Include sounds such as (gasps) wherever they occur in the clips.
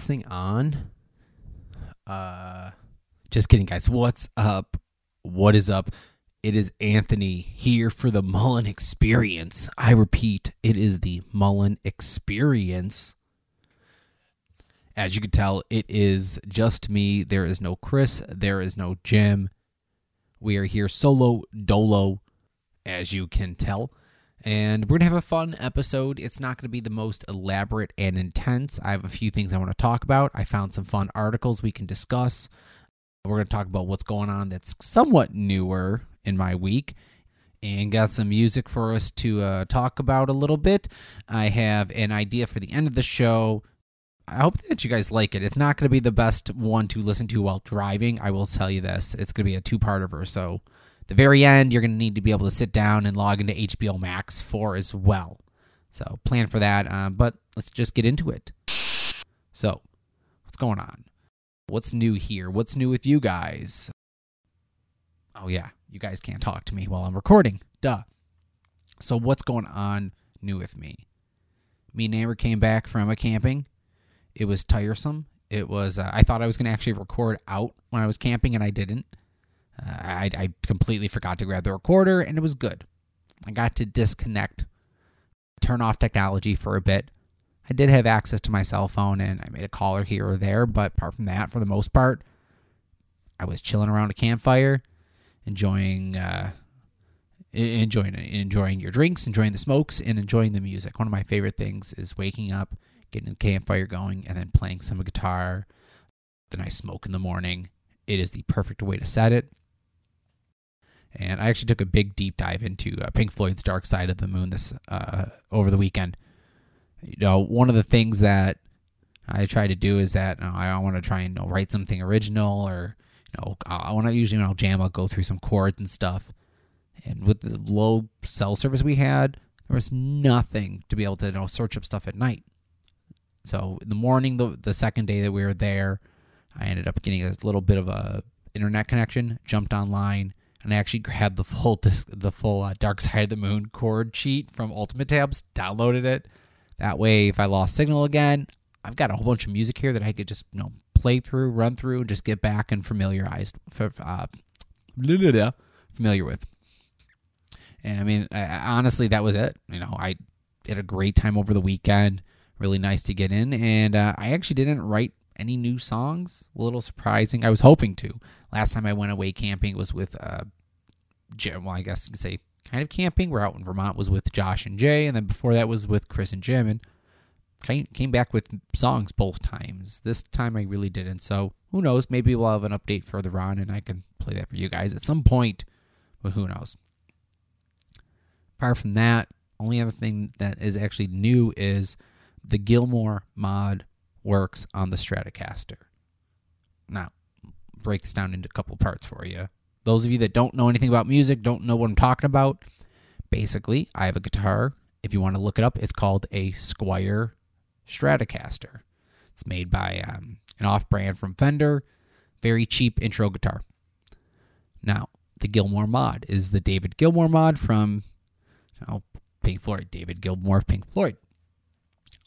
This thing on? Uh just kidding guys. What's up? What is up? It is Anthony here for the Mullen Experience. I repeat, it is the Mullen Experience. As you can tell, it is just me. There is no Chris. There is no Jim. We are here solo dolo, as you can tell. And we're going to have a fun episode. It's not going to be the most elaborate and intense. I have a few things I want to talk about. I found some fun articles we can discuss. We're going to talk about what's going on that's somewhat newer in my week and got some music for us to uh, talk about a little bit. I have an idea for the end of the show. I hope that you guys like it. It's not going to be the best one to listen to while driving. I will tell you this. It's going to be a two parter. So, the very end, you're going to need to be able to sit down and log into HBO Max for as well. So, plan for that. Uh, but let's just get into it. So, what's going on? What's new here? What's new with you guys? Oh, yeah. You guys can't talk to me while I'm recording. Duh. So, what's going on new with me? Me and Amber came back from a camping. It was tiresome. It was, uh, I thought I was going to actually record out when I was camping, and I didn't. I, I completely forgot to grab the recorder, and it was good. I got to disconnect, turn off technology for a bit. I did have access to my cell phone, and I made a caller here or there, but apart from that, for the most part, I was chilling around a campfire, enjoying, uh, enjoying, enjoying your drinks, enjoying the smokes, and enjoying the music. One of my favorite things is waking up, getting the campfire going, and then playing some guitar. Then I smoke in the morning. It is the perfect way to set it and I actually took a big deep dive into uh, Pink Floyd's Dark Side of the Moon this uh, over the weekend. You know, one of the things that I try to do is that you know, I want to try and you know, write something original, or you know, I want to usually you know, jam. I'll go through some chords and stuff. And with the low cell service we had, there was nothing to be able to you know, search up stuff at night. So in the morning, the the second day that we were there, I ended up getting a little bit of a internet connection. Jumped online and I actually grabbed the full disc, the full uh, Dark Side of the Moon chord sheet from Ultimate Tabs, downloaded it. That way, if I lost signal again, I've got a whole bunch of music here that I could just you know play through, run through, and just get back and familiarized, uh, familiar with. And I mean, I, honestly, that was it. You know, I had a great time over the weekend. Really nice to get in, and uh, I actually didn't write any new songs. A little surprising. I was hoping to. Last time I went away camping was with uh, Jim. Well, I guess you could say kind of camping. We're out in Vermont. Was with Josh and Jay, and then before that was with Chris and Jim, and came back with songs both times. This time I really didn't. So who knows? Maybe we'll have an update further on, and I can play that for you guys at some point. But who knows? Apart from that, only other thing that is actually new is the Gilmour mod works on the Stratocaster. Now, break this down into a couple parts for you. Those of you that don't know anything about music, don't know what I'm talking about, basically, I have a guitar. If you want to look it up, it's called a Squier Stratocaster. It's made by um, an off brand from Fender, very cheap intro guitar. Now, the Gilmour mod is the David Gilmour mod from you know, Pink Floyd, David Gilmour of Pink Floyd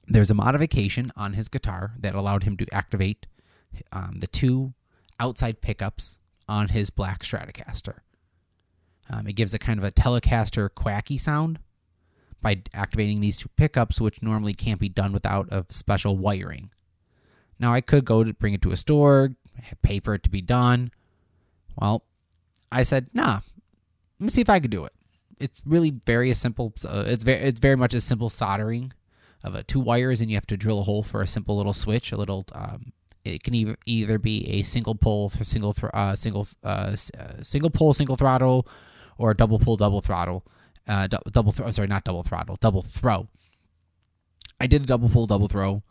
there's a modification on his guitar that allowed him to activate um, the two outside pickups on his black Stratocaster. Um, it gives a kind of a Telecaster quacky sound by activating these two pickups, which normally can't be done without a special wiring. Now, I could go to bring it to a store, pay for it to be done. Well, I said, nah, let me see if I could do it. It's really very simple. Uh, it's very, it's very much as simple soldering of a two wires, and you have to drill a hole for a simple little switch. A little, um, it can either either be a single pull for single thr uh, single uh, uh, single pull, single throttle, or a double pull, double throttle. Uh, dou- double throw. Sorry, not double throttle, double throw. I did a double pull, double throw,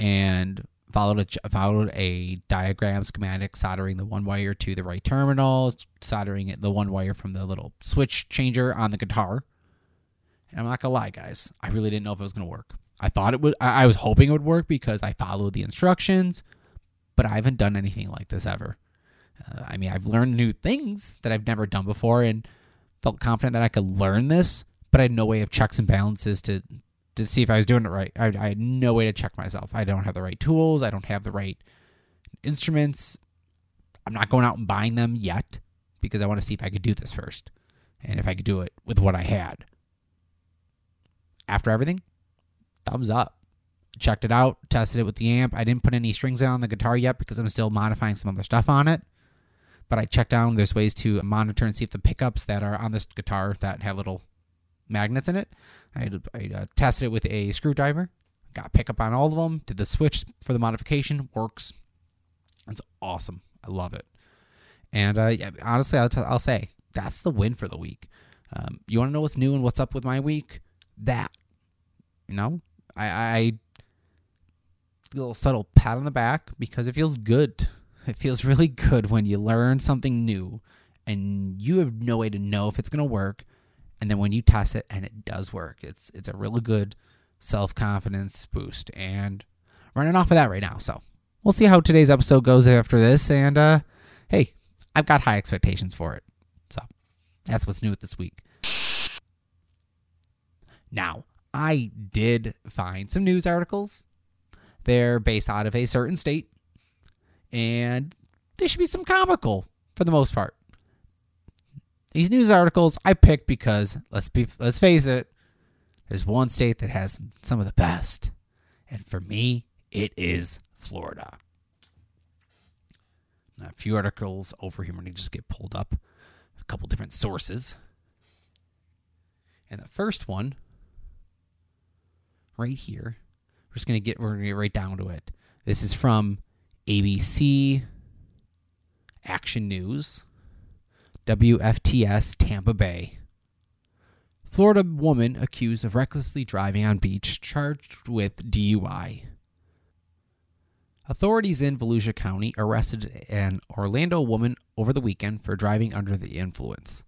and followed a followed a diagram schematic, soldering the one wire to the right terminal, soldering it the one wire from the little switch changer on the guitar. And I'm not gonna lie, guys, I really didn't know if it was gonna work. I thought it would. I was hoping it would work because I followed the instructions, but I haven't done anything like this ever. Uh, I mean, I've learned new things that I've never done before, and felt confident that I could learn this, but I had no way of checks and balances to to see if I was doing it right. I, I had no way to check myself. I don't have the right tools. I don't have the right instruments. I'm not going out and buying them yet because I want to see if I could do this first and if I could do it with what I had. After everything, thumbs up. Checked it out, tested it with the amp. I didn't put any strings on the guitar yet because I'm still modifying some other stuff on it. But I checked down. There's ways to monitor and see if the pickups that are on this guitar that have little magnets in it. I, I uh, tested it with a screwdriver. Got pickup on all of them. Did the switch for the modification. Works. It's awesome. I love it. And uh, honestly, I'll, t- I'll say that's the win for the week. Um, you want to know what's new and what's up with my week? That. You know, I, I a little subtle pat on the back because it feels good. (laughs) It feels really good when you learn something new and you have no way to know if it's going to work. And then when you test it and it does work it's it's a really good self-confidence boost. And running off of that right now. So we'll see how today's episode goes after this. And uh hey i've got high expectations for it. So that's what's new with this week. Now i did find some news articles they're based out of a certain state and they should be some comical for the most part these news articles I picked because let's be let's face it, there's one state that has some of the best, and for me, it is Florida. A few articles over here. Let me just get pulled up, a couple different sources, and the first one, right here, we're just gonna get we're gonna get right down to it. This is from ABC Action News. WFTS Tampa Bay. Florida woman accused of recklessly driving on beach charged with DUI. Authorities in Volusia County arrested an Orlando woman over the weekend for driving under the influence.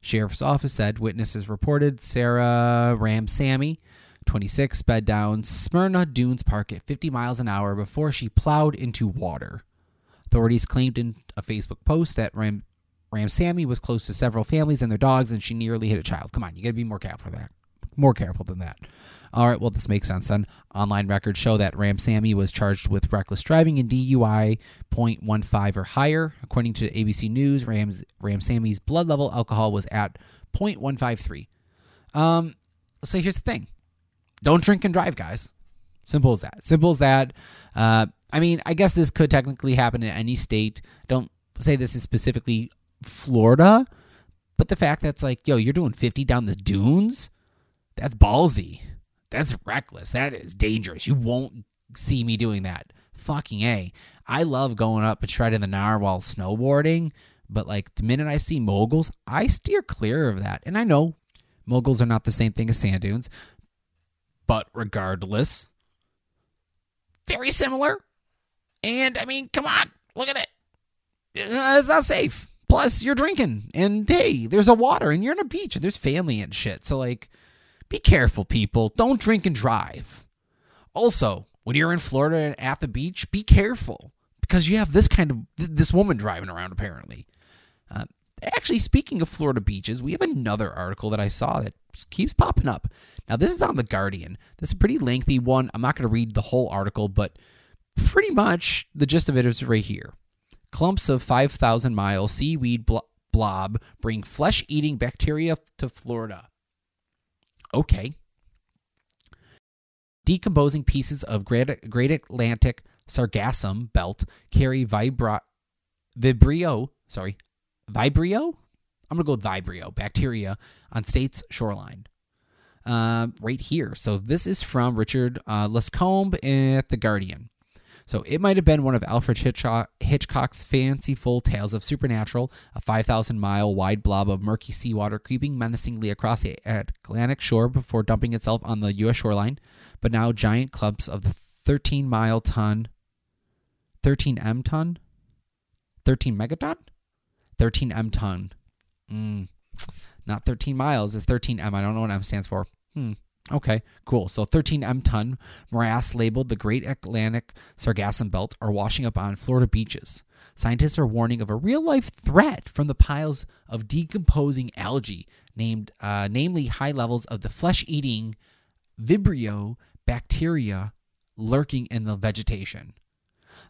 Sheriff's office said witnesses reported Sarah Ramsamy, 26, sped down Smyrna Dunes Park at 50 miles an hour before she plowed into water. Authorities claimed in a Facebook post that Ram Ramsamy was close to several families and their dogs, and she nearly hit a child. Come on, you got to be more careful than that. More careful than that. All right, well, this makes sense then. Online records show that Ramsamy was charged with reckless driving and DUI 0.15 or higher. According to ABC News, Rams, Ramsamy's blood level alcohol was at 0.153. Um, so here's the thing don't drink and drive, guys. Simple as that. Simple as that. Uh, I mean, I guess this could technically happen in any state. Don't say this is specifically Florida, but the fact that's like, yo, you're doing 50 down the dunes, that's ballsy. That's reckless. That is dangerous. You won't see me doing that. Fucking A. I love going up a shred in the Nar while snowboarding, but like the minute I see moguls, I steer clear of that. And I know moguls are not the same thing as sand dunes, but regardless, very similar. And I mean, come on, look at it. Uh, It's not safe. Plus, you're drinking, and hey, there's a water, and you're on a beach, and there's family and shit. So, like, be careful, people. Don't drink and drive. Also, when you're in Florida and at the beach, be careful because you have this kind of th- this woman driving around. Apparently, uh, actually, speaking of Florida beaches, we have another article that I saw that keeps popping up. Now, this is on the Guardian. This is a pretty lengthy one. I'm not going to read the whole article, but pretty much the gist of it is right here. Clumps of 5,000 mile seaweed blo- blob bring flesh eating bacteria to Florida. Okay. Decomposing pieces of Great, Great Atlantic sargassum belt carry vibra- Vibrio, sorry, Vibrio? I'm going to go Vibrio bacteria on state's shoreline. uh, right here. So this is from Richard uh, Luscombe at The Guardian. So it might have been one of Alfred Hitchcock, Hitchcock's fanciful tales of supernatural, a 5,000 mile wide blob of murky seawater creeping menacingly across the Atlantic shore before dumping itself on the U.S. shoreline, but now giant clumps of the 13 mile ton, 13 m ton, 13 megaton, 13 m ton. Mm, not 13 miles, it's 13 m. I don't know what m stands for. Hmm. Okay, cool. So 13 M ton morass labeled the Great Atlantic Sargassum Belt are washing up on Florida beaches. Scientists are warning of a real life threat from the piles of decomposing algae, named, uh, namely high levels of the flesh eating Vibrio bacteria lurking in the vegetation.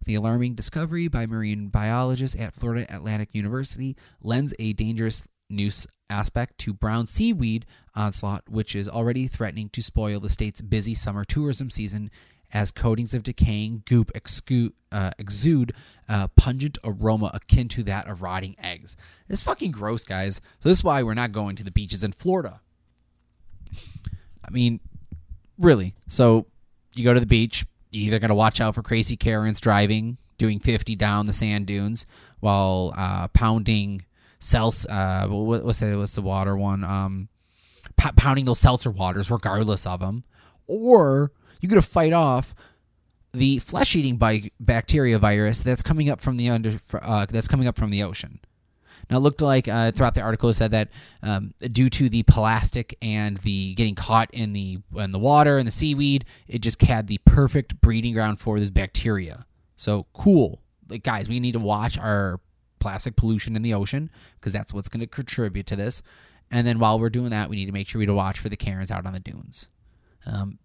The alarming discovery by marine biologists at Florida Atlantic University lends a dangerous new aspect to brown seaweed onslaught, which is already threatening to spoil the state's busy summer tourism season as coatings of decaying goop exude, uh, exude a pungent aroma akin to that of rotting eggs. It's fucking gross, guys. So this is why we're not going to the beaches in Florida. I mean, really. So you go to the beach, either going to watch out for crazy Karens driving, doing 50 down the sand dunes while uh, pounding seltz. Uh, what, what's the what's the water one? Um, p- pounding those seltzer waters, regardless of them, or you got to fight off the flesh-eating bacteria virus that's coming up from the under uh, that's coming up from the ocean. Now, it looked like uh, throughout the article it said that um, due to the plastic and the getting caught in the in the water and the seaweed, it just had the perfect breeding ground for this bacteria. So cool, like guys, we need to watch our plastic pollution in the ocean because that's what's going to contribute to this. And then while we're doing that, we need to make sure we to watch for the Karens out on the dunes. Um,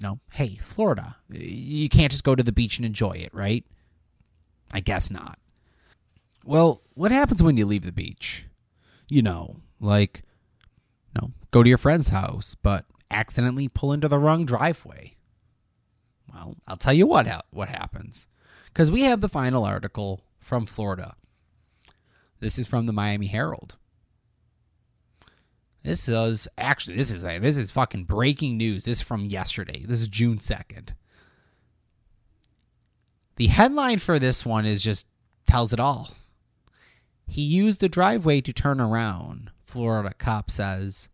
you know, hey, Florida, you can't just go to the beach and enjoy it, right? I guess not. Well, what happens when you leave the beach? You know, like, you know, go to your friend's house, but accidentally pull into the wrong driveway. Well, I'll tell you what what happens, because we have the final article from Florida. This is from the Miami Herald. This is actually this is this is fucking breaking news. This is from yesterday. This is June 2nd. The headline for this one is just tells it all. He used the driveway to turn around, Florida cop says.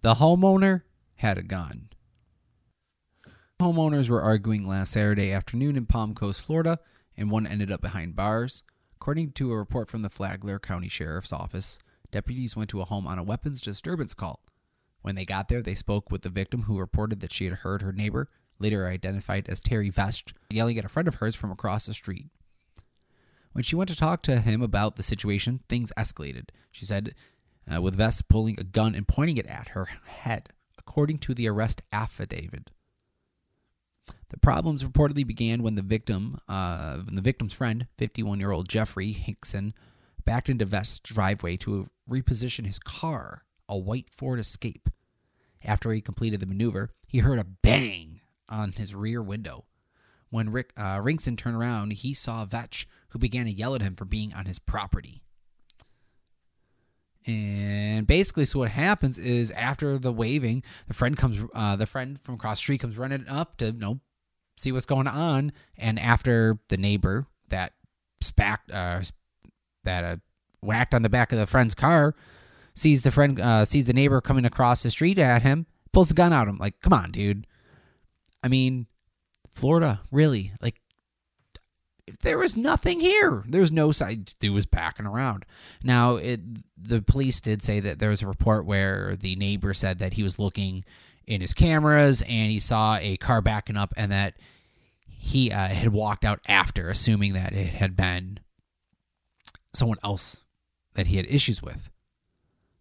The homeowner had a gun. Homeowners were arguing last Saturday afternoon in Palm Coast, Florida, and one ended up behind bars. According to a report from the Flagler County Sheriff's Office, deputies went to a home on a weapons disturbance call. When they got there, they spoke with the victim who reported that she had heard her neighbor, later identified as Terry Vest, yelling at a friend of hers from across the street. When she went to talk to him about the situation, things escalated. She said, uh, with Vest pulling a gun and pointing it at her head, according to the arrest affidavit. The problems reportedly began when the victim, uh, the victim's friend, 51-year-old Jeffrey Hinkson, backed into Vest's driveway to reposition his car, a white Ford Escape. After he completed the maneuver, he heard a bang on his rear window. When Rick uh, turned around, he saw Vetch, who began to yell at him for being on his property. And basically, so what happens is after the waving, the friend comes, uh, the friend from across street comes running up to you know see what's going on. And after the neighbor that spacked, uh, that uh, whacked on the back of the friend's car, sees the friend, uh, sees the neighbor coming across the street at him, pulls the gun out. I'm like, come on, dude. I mean, Florida, really? Like, there was nothing here. There's no side. Dude was backing around. Now, it, the police did say that there was a report where the neighbor said that he was looking in his cameras and he saw a car backing up and that he uh, had walked out after, assuming that it had been someone else that he had issues with.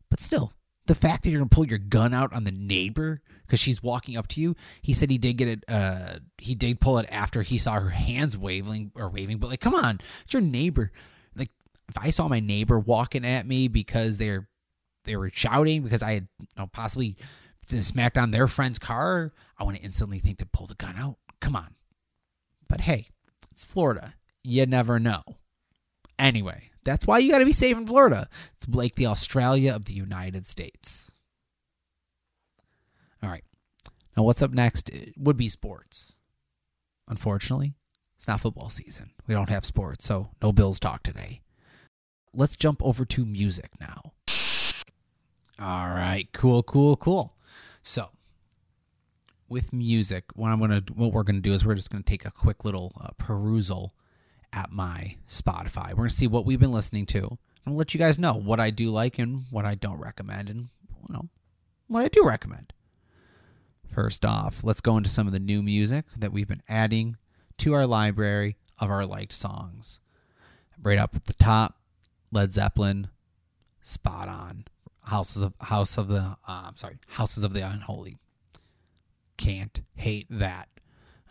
But still, the fact that you're gonna pull your gun out on the neighbor because she's walking up to you, he said he did get it. Uh, he did pull it after he saw her hands waving or waving. But like, come on, it's your neighbor. Like, if I saw my neighbor walking at me because they're they were shouting because I had you know, possibly smacked on their friend's car, I want to instantly think to pull the gun out. Come on. But hey, it's Florida. You never know. Anyway, that's why you got to be safe in Florida. It's like the Australia of the United States. Now, what's up next would be sports. Unfortunately, it's not football season. We don't have sports, so no Bills talk today. Let's jump over to music now. All right, cool, cool, cool. So, with music, what I'm gonna, what we're gonna do is we're just gonna take a quick little uh, perusal at my Spotify. We're gonna see what we've been listening to. I'm gonna let you guys know what I do like and what I don't recommend, and you know what I do recommend. First off, let's go into some of the new music that we've been adding to our library of our liked songs. Right up at the top, Led Zeppelin, spot on. Houses of House of the uh, I'm sorry, Houses of the Unholy. Can't hate that.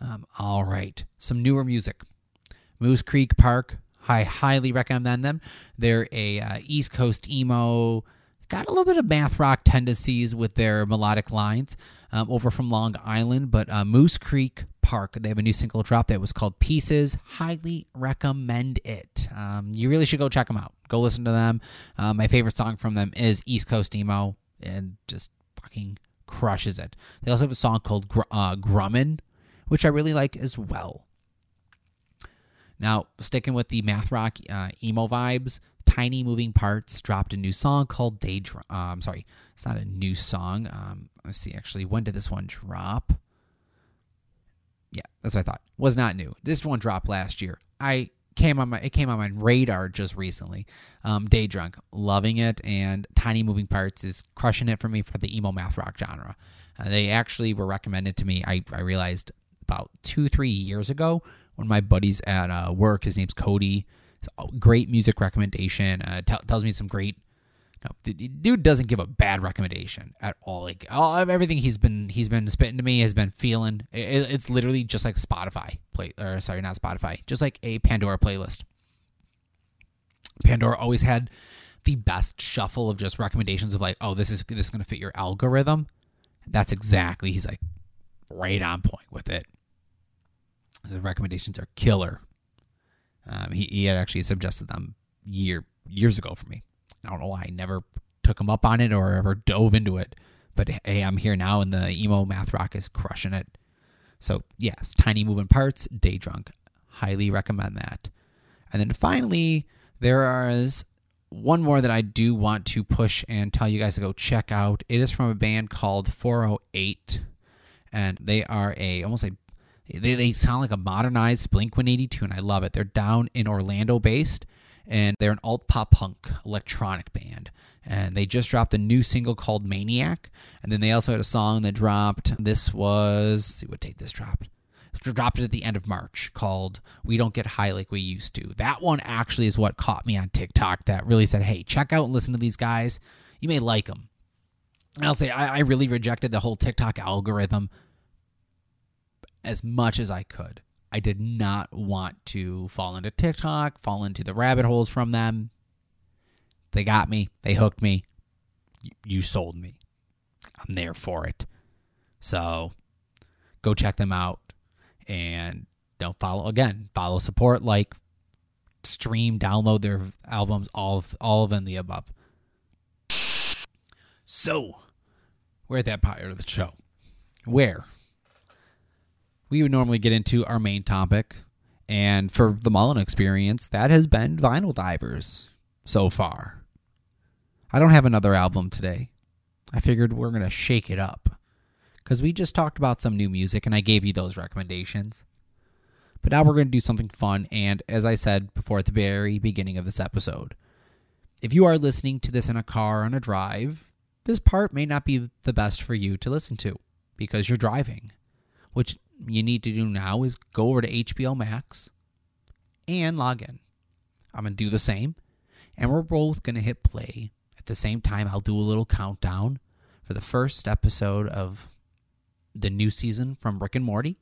Um, all right, some newer music. Moose Creek Park. I highly recommend them. They're a uh, East Coast emo. Got a little bit of math rock tendencies with their melodic lines um, over from Long Island, but uh, Moose Creek Park. They have a new single drop that was called Pieces. Highly recommend it. Um, you really should go check them out. Go listen to them. Uh, my favorite song from them is East Coast Emo, and just fucking crushes it. They also have a song called Gr- uh, Grummin', which I really like as well. Now, sticking with the math rock uh, emo vibes, Tiny Moving Parts dropped a new song called Daydream. Uh, I'm sorry, it's not a new song. Um, let's see, actually, when did this one drop? Yeah, that's what I thought. Was not new. This one dropped last year. I came on my it came on my radar just recently. Um, Day Drunk, loving it, and Tiny Moving Parts is crushing it for me for the emo math rock genre. Uh, they actually were recommended to me. I, I realized about two three years ago one of my buddies at uh, work. His name's Cody. Great music recommendation. Uh, t- tells me some great. No, dude doesn't give a bad recommendation at all. Like all everything he's been he's been spitting to me has been feeling. It, it's literally just like Spotify play or sorry, not Spotify, just like a Pandora playlist. Pandora always had the best shuffle of just recommendations of like, oh, this is this is gonna fit your algorithm. That's exactly he's like right on point with it. His recommendations are killer. Um, he, he had actually suggested them year years ago for me. I don't know why I never took him up on it or ever dove into it. But hey, I'm here now, and the emo math rock is crushing it. So yes, tiny moving parts, day drunk. Highly recommend that. And then finally, there is one more that I do want to push and tell you guys to go check out. It is from a band called 408, and they are a almost a they, they sound like a modernized Blink 182, and I love it. They're down in Orlando based, and they're an alt pop punk electronic band. And they just dropped a new single called Maniac. And then they also had a song that dropped. This was, see what date this dropped. Dropped it at the end of March called We Don't Get High Like We Used to. That one actually is what caught me on TikTok that really said, hey, check out and listen to these guys. You may like them. And I'll say, I, I really rejected the whole TikTok algorithm as much as I could. I did not want to fall into TikTok, fall into the rabbit holes from them. They got me, they hooked me. You sold me. I'm there for it. So go check them out and don't follow again. Follow, support, like, stream, download their albums, all of all of them the above. So we're at that part of the show where we would normally get into our main topic. And for the Mullen experience, that has been Vinyl Divers so far. I don't have another album today. I figured we're going to shake it up because we just talked about some new music and I gave you those recommendations. But now we're going to do something fun. And as I said before at the very beginning of this episode, if you are listening to this in a car on a drive, this part may not be the best for you to listen to because you're driving, which you need to do now is go over to HBO Max and log in. I'm going to do the same. And we're both going to hit play at the same time. I'll do a little countdown for the first episode of the new season from Rick and Morty.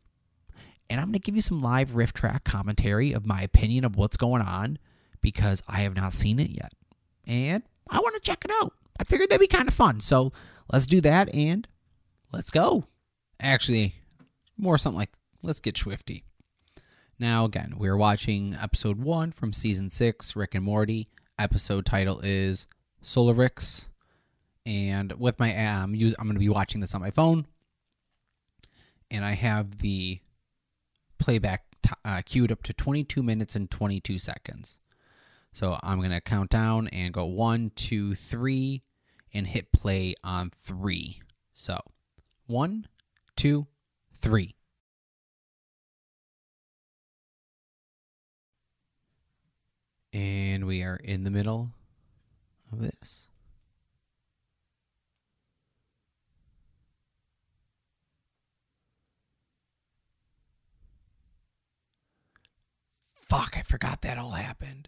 And I'm going to give you some live riff track commentary of my opinion of what's going on because I have not seen it yet. And I want to check it out. I figured that'd be kind of fun. So let's do that and let's go. Actually, more something like let's get schwifty. Now, again, we're watching episode one from season six, Rick and Morty. Episode title is Solaricks. And with my um, use, I'm going to be watching this on my phone. and I have the playback t- uh, queued up to 22 minutes and 22 seconds. So I'm going to count down and go one, two, three, and hit play on three. So one, two, three. And we are in the middle of this. Fuck, I forgot that all happened.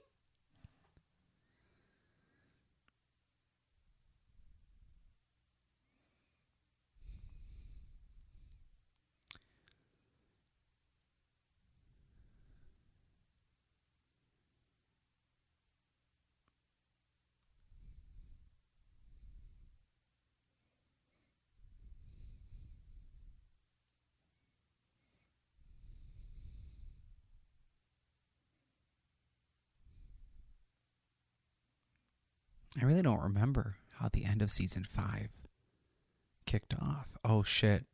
I really don't remember how the end of season five kicked off. Oh shit.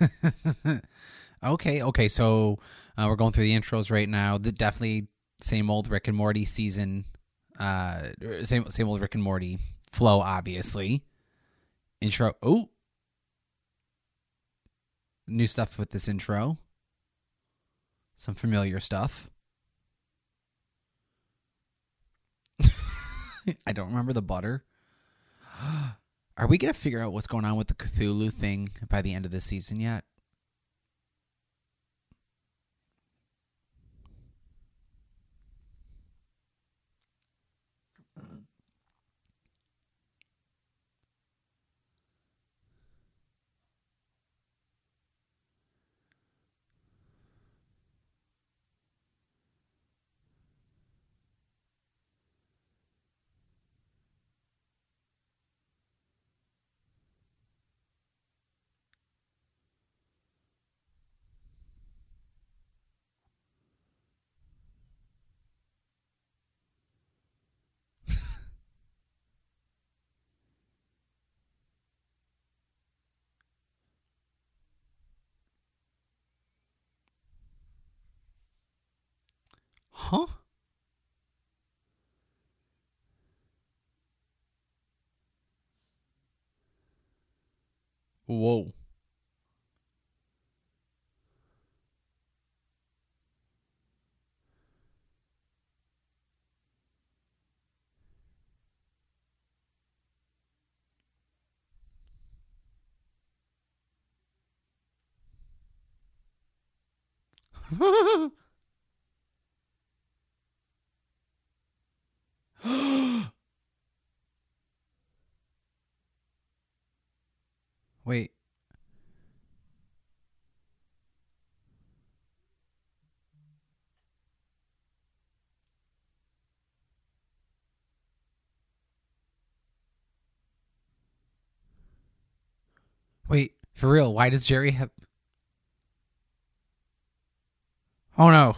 (laughs) okay, okay. So uh, we're going through the intros right now. The definitely same old Rick and Morty season. Uh, same same old Rick and Morty flow. Obviously, intro. Oh, new stuff with this intro. Some familiar stuff. (laughs) I don't remember the butter. (gasps) (gasps) (gasps) Are we going to figure out what's going on with the Cthulhu thing by the end of this season yet? Huh? Whoa. (laughs) Wait. Wait, for real, why does Jerry have. Oh no.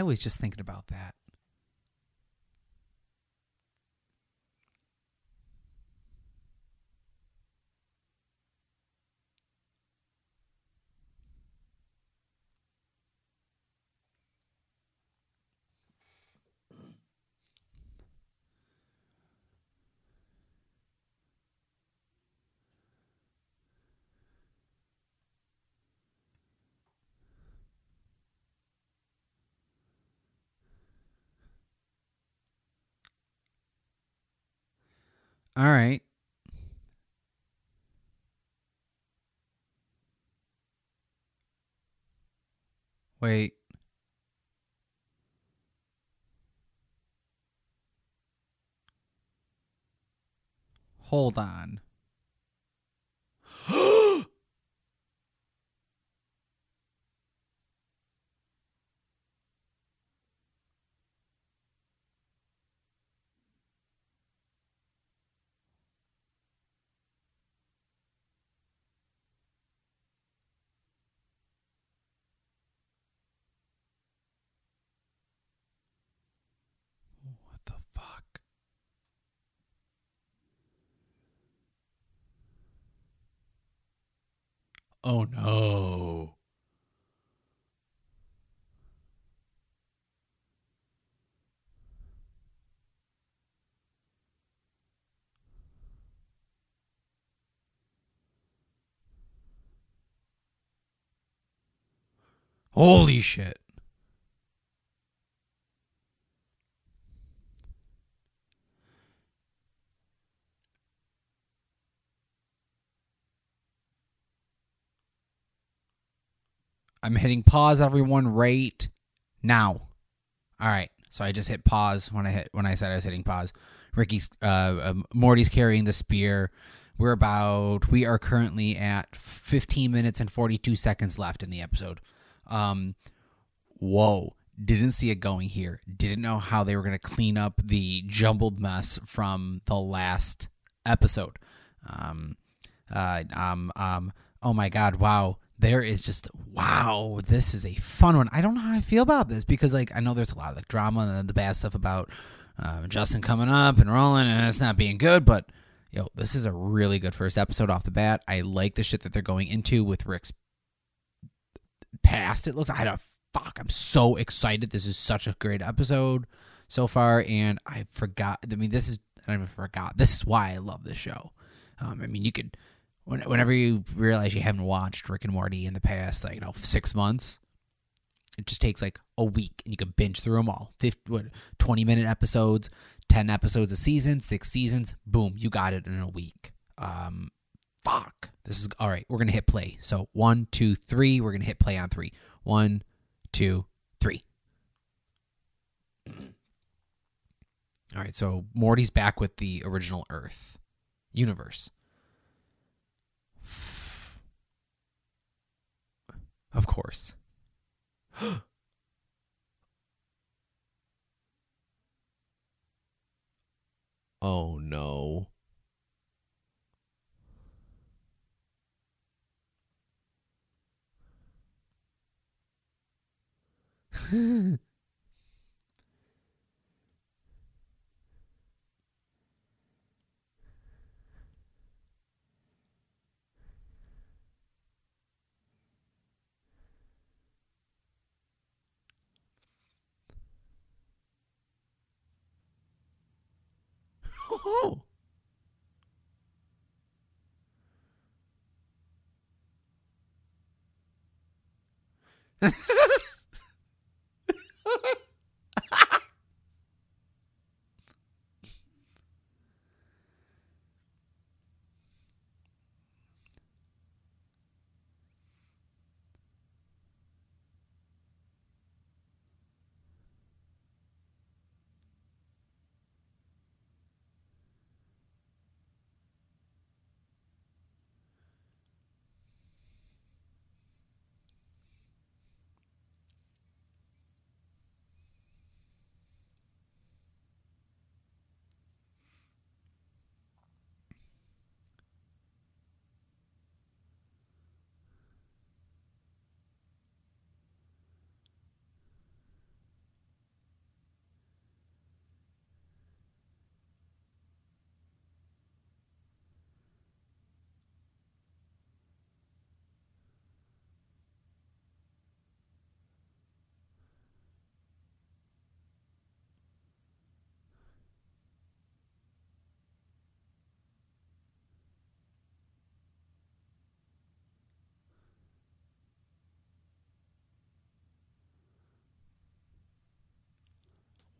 I was just thinking about that. All right. Wait. Hold on. What the fuck? Oh no. Holy shit. I'm hitting pause, everyone, right now. All right. So I just hit pause when I hit when I said I was hitting pause. Ricky's uh, um, Morty's carrying the spear. We're about we are currently at 15 minutes and 42 seconds left in the episode. Um, whoa! Didn't see it going here. Didn't know how they were going to clean up the jumbled mess from the last episode. Um, uh, um, um, oh my god! Wow, there is just wow. This is a fun one. I don't know how I feel about this because like I know there's a lot of like drama and the bad stuff about um, Justin coming up and rolling and it's not being good, but yo, this is a really good first episode off the bat. I like the shit that they're going into with Rick's past. It looks. I don't fuck. I'm so excited. This is such a great episode so far, and I forgot. I mean, this is. I even forgot. This is why I love this show. Um, I mean, you could when, whenever you realize you haven't watched Rick and Morty in the past, like you know, six months, it just takes like a week, and you can binge through them all. 50, what, twenty minute episodes, ten episodes a season, six seasons. Boom, you got it in a week. Um, fuck. This is all right. We're gonna hit play. So one, two, three. We're gonna hit play on three. One, two, three. All right. So Morty's back with the original Earth universe. Of course. (gasps) oh no. (laughs) Oh. (laughs)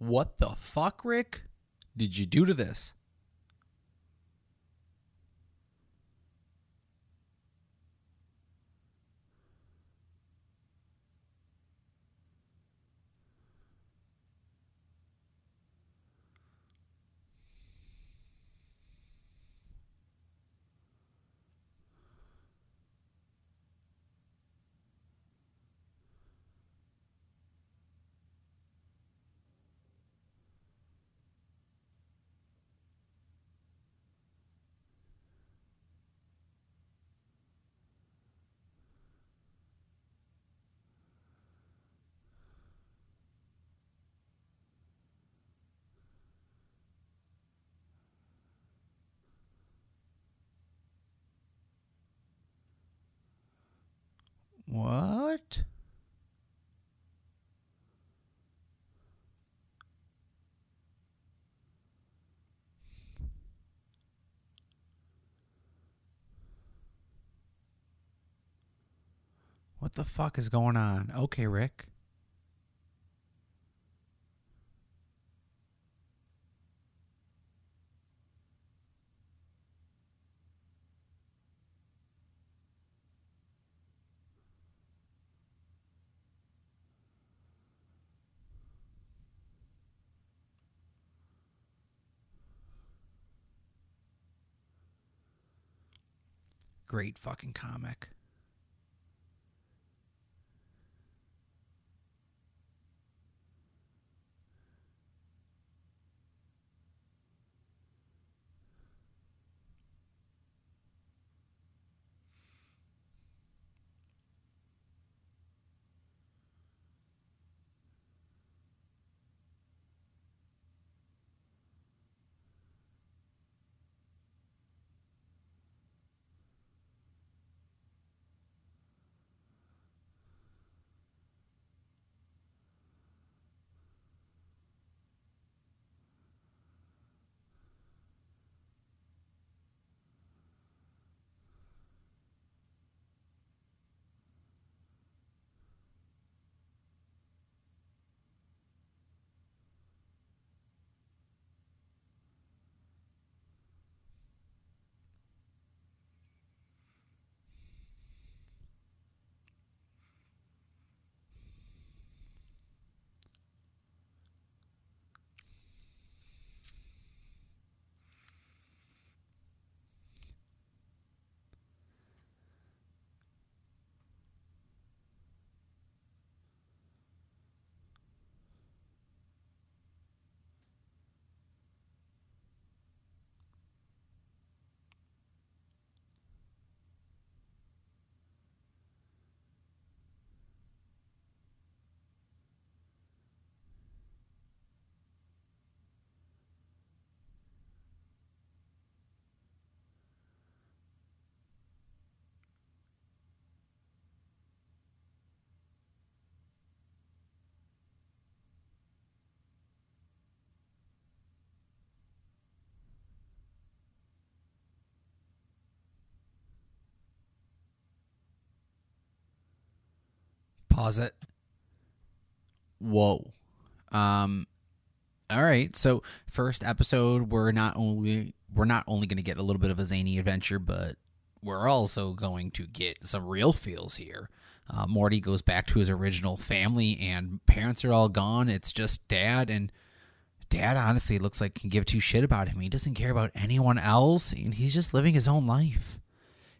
What the fuck, Rick? Did you do to this? What? What the fuck is going on? Okay, Rick. Great fucking comic. Pause it. Whoa. Um all right. So first episode we're not only we're not only going to get a little bit of a zany adventure, but we're also going to get some real feels here. Uh, Morty goes back to his original family, and parents are all gone. It's just dad, and dad honestly looks like can give two shit about him. He doesn't care about anyone else, and he's just living his own life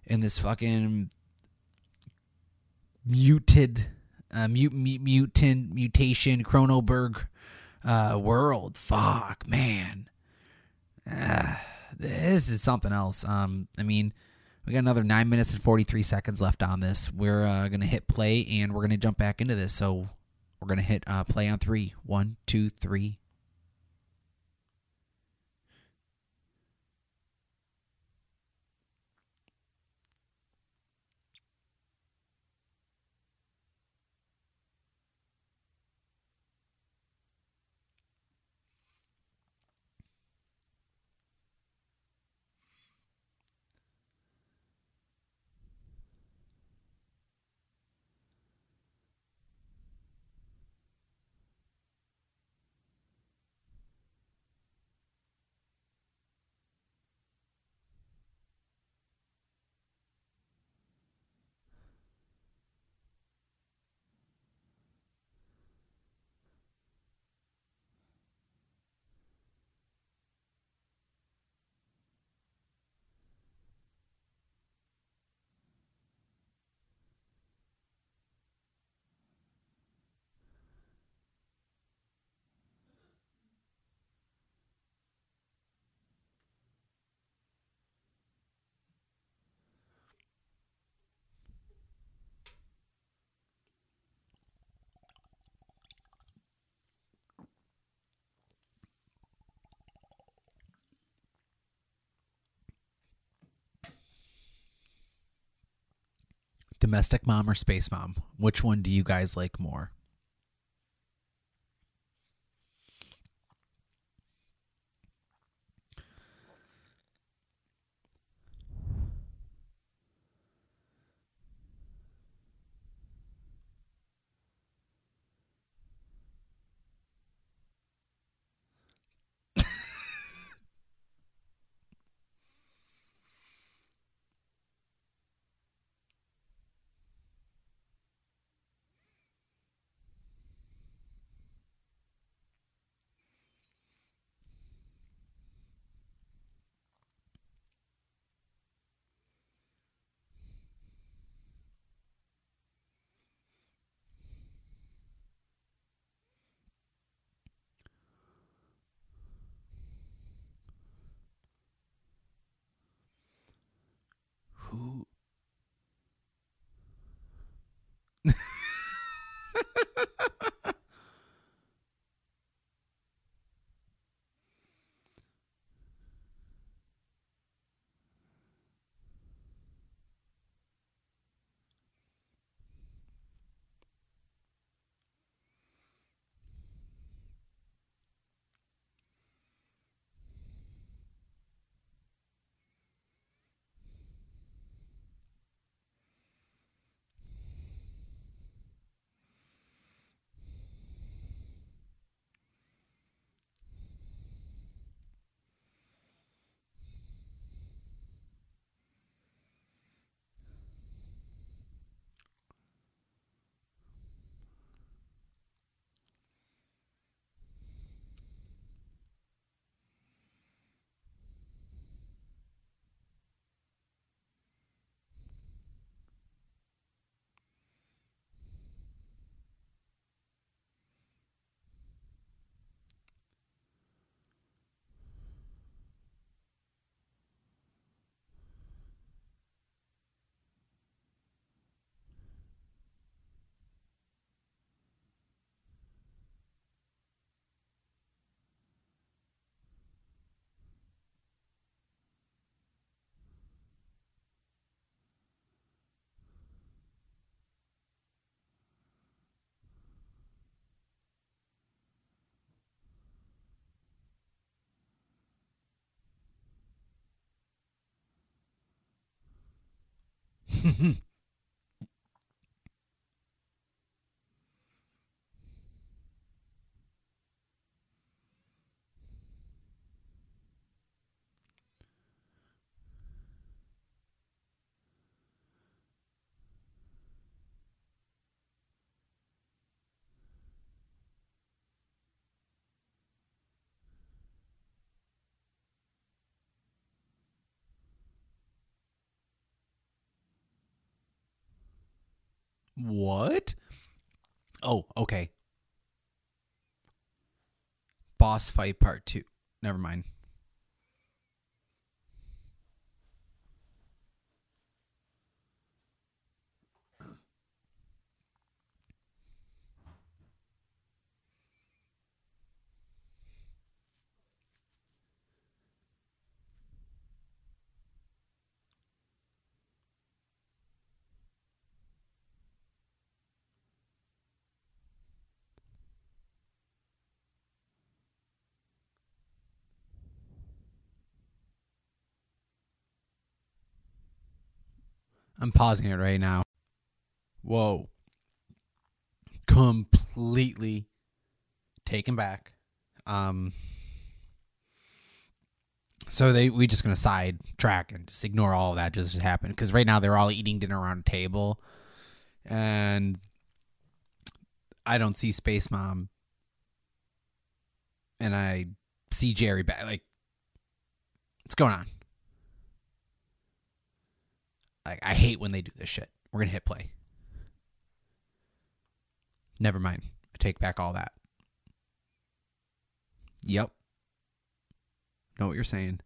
in this fucking muted, uh, mut, mut, mutant, mutation, Cronenberg uh, world. Fuck, man. Uh, this is something else. Um, I mean, we got another nine minutes and 43 seconds left on this. We're uh, to hit play and we're to jump back into this. So we're to hit uh, play on three. One, two, three. Domestic mom or space mom? Which one do you guys like more? Who? (laughs) What? Oh, okay. Boss fight part two. Never mind. I'm pausing it right now. Whoa. Completely taken back. Um so they we just gonna side track and just ignore all that just happened because right now they're all eating dinner around a table and I don't see Space Mom and I see Jerry back like what's going on? Like I hate when they do this shit. We're gonna hit play. Never mind. I take back all that. Yep. Know what you're saying.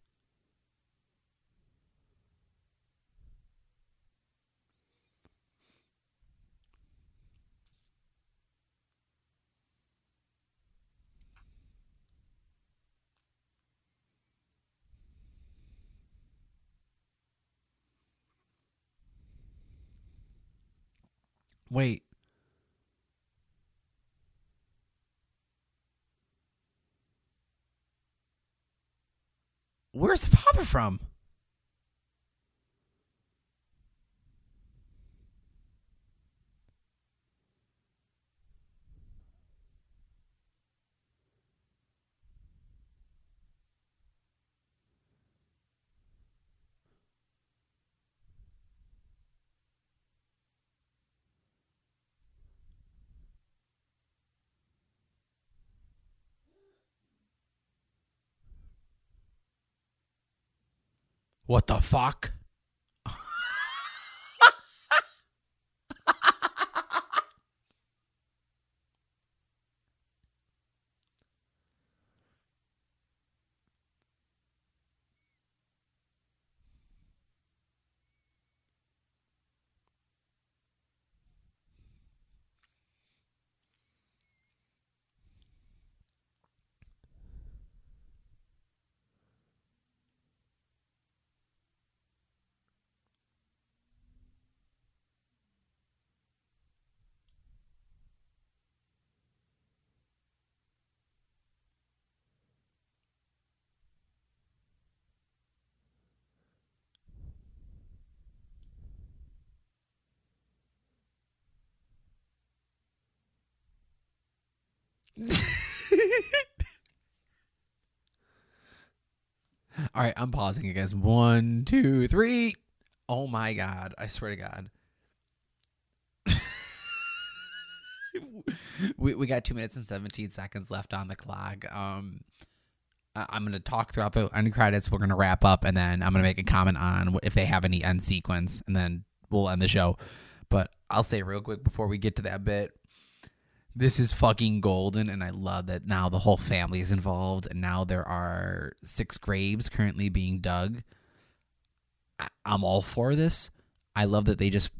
Wait. Where's the father from? What the fuck? (laughs) All right, I'm pausing it, guys. One, two, three. Oh my god! I swear to God. (laughs) we we got two minutes and seventeen seconds left on the clock. Um, I- I'm gonna talk throughout the end credits. We're gonna wrap up, and then I'm gonna make a comment on if they have any end sequence, and then we'll end the show. But I'll say real quick before we get to that bit this is fucking golden and i love that now the whole family is involved and now there are six graves currently being dug. I- i'm all for this. I love that they just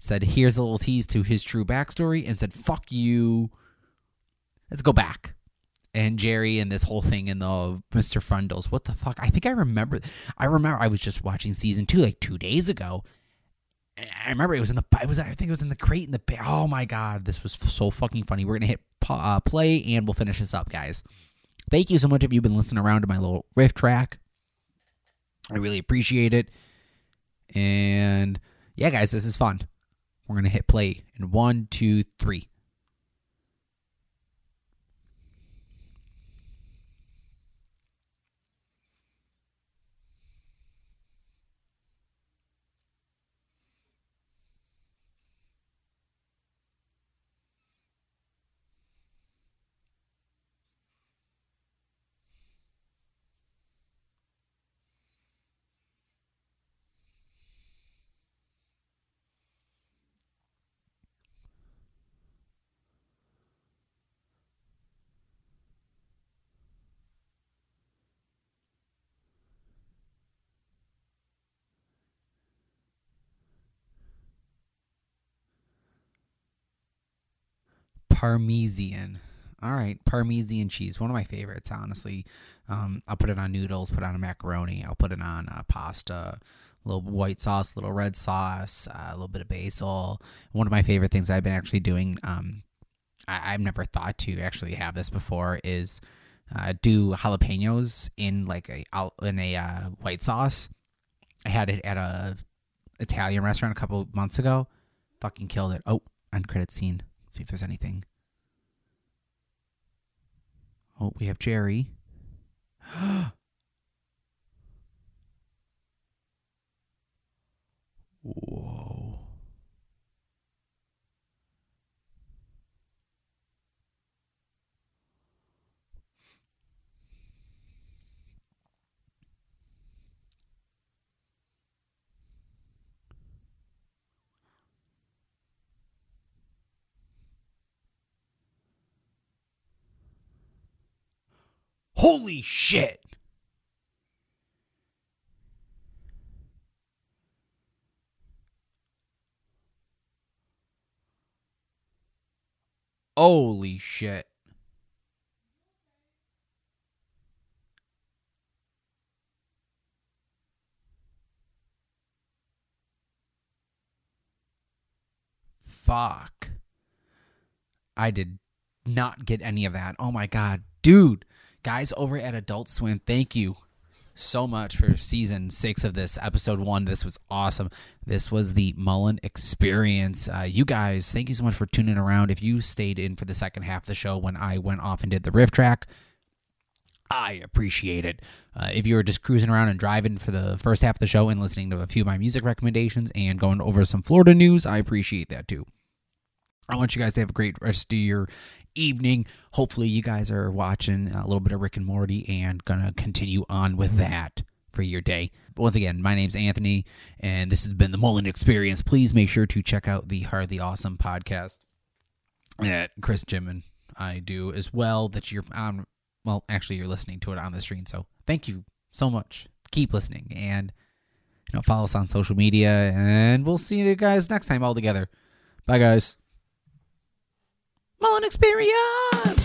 said here's a little tease to his true backstory and said fuck you. Let's go back. And jerry and this whole thing and the mr fundles what the fuck? I think i remember i remember i was just watching season two like two days ago I remember it was in the it was I think it was in the crate in the oh my god this was so fucking funny. We're gonna hit uh, play and we'll finish this up, guys. Thank you so much if you've been listening around to my little riff track. I really appreciate it. And yeah, guys, this is fun. We're gonna hit play in one, two, three. Parmesan. All right, Parmesan cheese, one of my favorites, honestly. Um, I'll put it on noodles, put it on a macaroni, I'll put it on uh, pasta, a little white sauce, a little red sauce, uh, a little bit of basil. One of my favorite things I've been actually doing, um, I- I've never thought to actually have this before, is uh, do jalapenos in like a in a uh, white sauce. I had it at a Italian restaurant a couple months ago. Fucking killed it. Oh, end credit scene. Let's see if there's anything. Oh, we have Jerry. (gasps) Whoa. Holy shit. Holy shit. Fuck. I did not get any of that. Oh my god, dude. Guys over at Adult Swim, thank you so much for season six of this episode one. This was awesome. This was the Mullen experience. Uh, you guys, thank you so much for tuning around. If you stayed in for the second half of the show when I went off and did the riff track, I appreciate it. Uh, if you were just cruising around and driving for the first half of the show and listening to a few of my music recommendations and going over some Florida news, I appreciate that too. I want you guys to have a great rest of your evening. Hopefully, you guys are watching a little bit of Rick and Morty and gonna continue on with that for your day. But once again, my name's Anthony, and this has been the Mullen Experience. Please make sure to check out the Hardly Awesome podcast that Chris Jim and I do as well. That you're on. Well, actually, you're listening to it on the screen. So thank you so much. Keep listening and you know follow us on social media, and we'll see you guys next time all together. Bye, guys. Mullen Experience.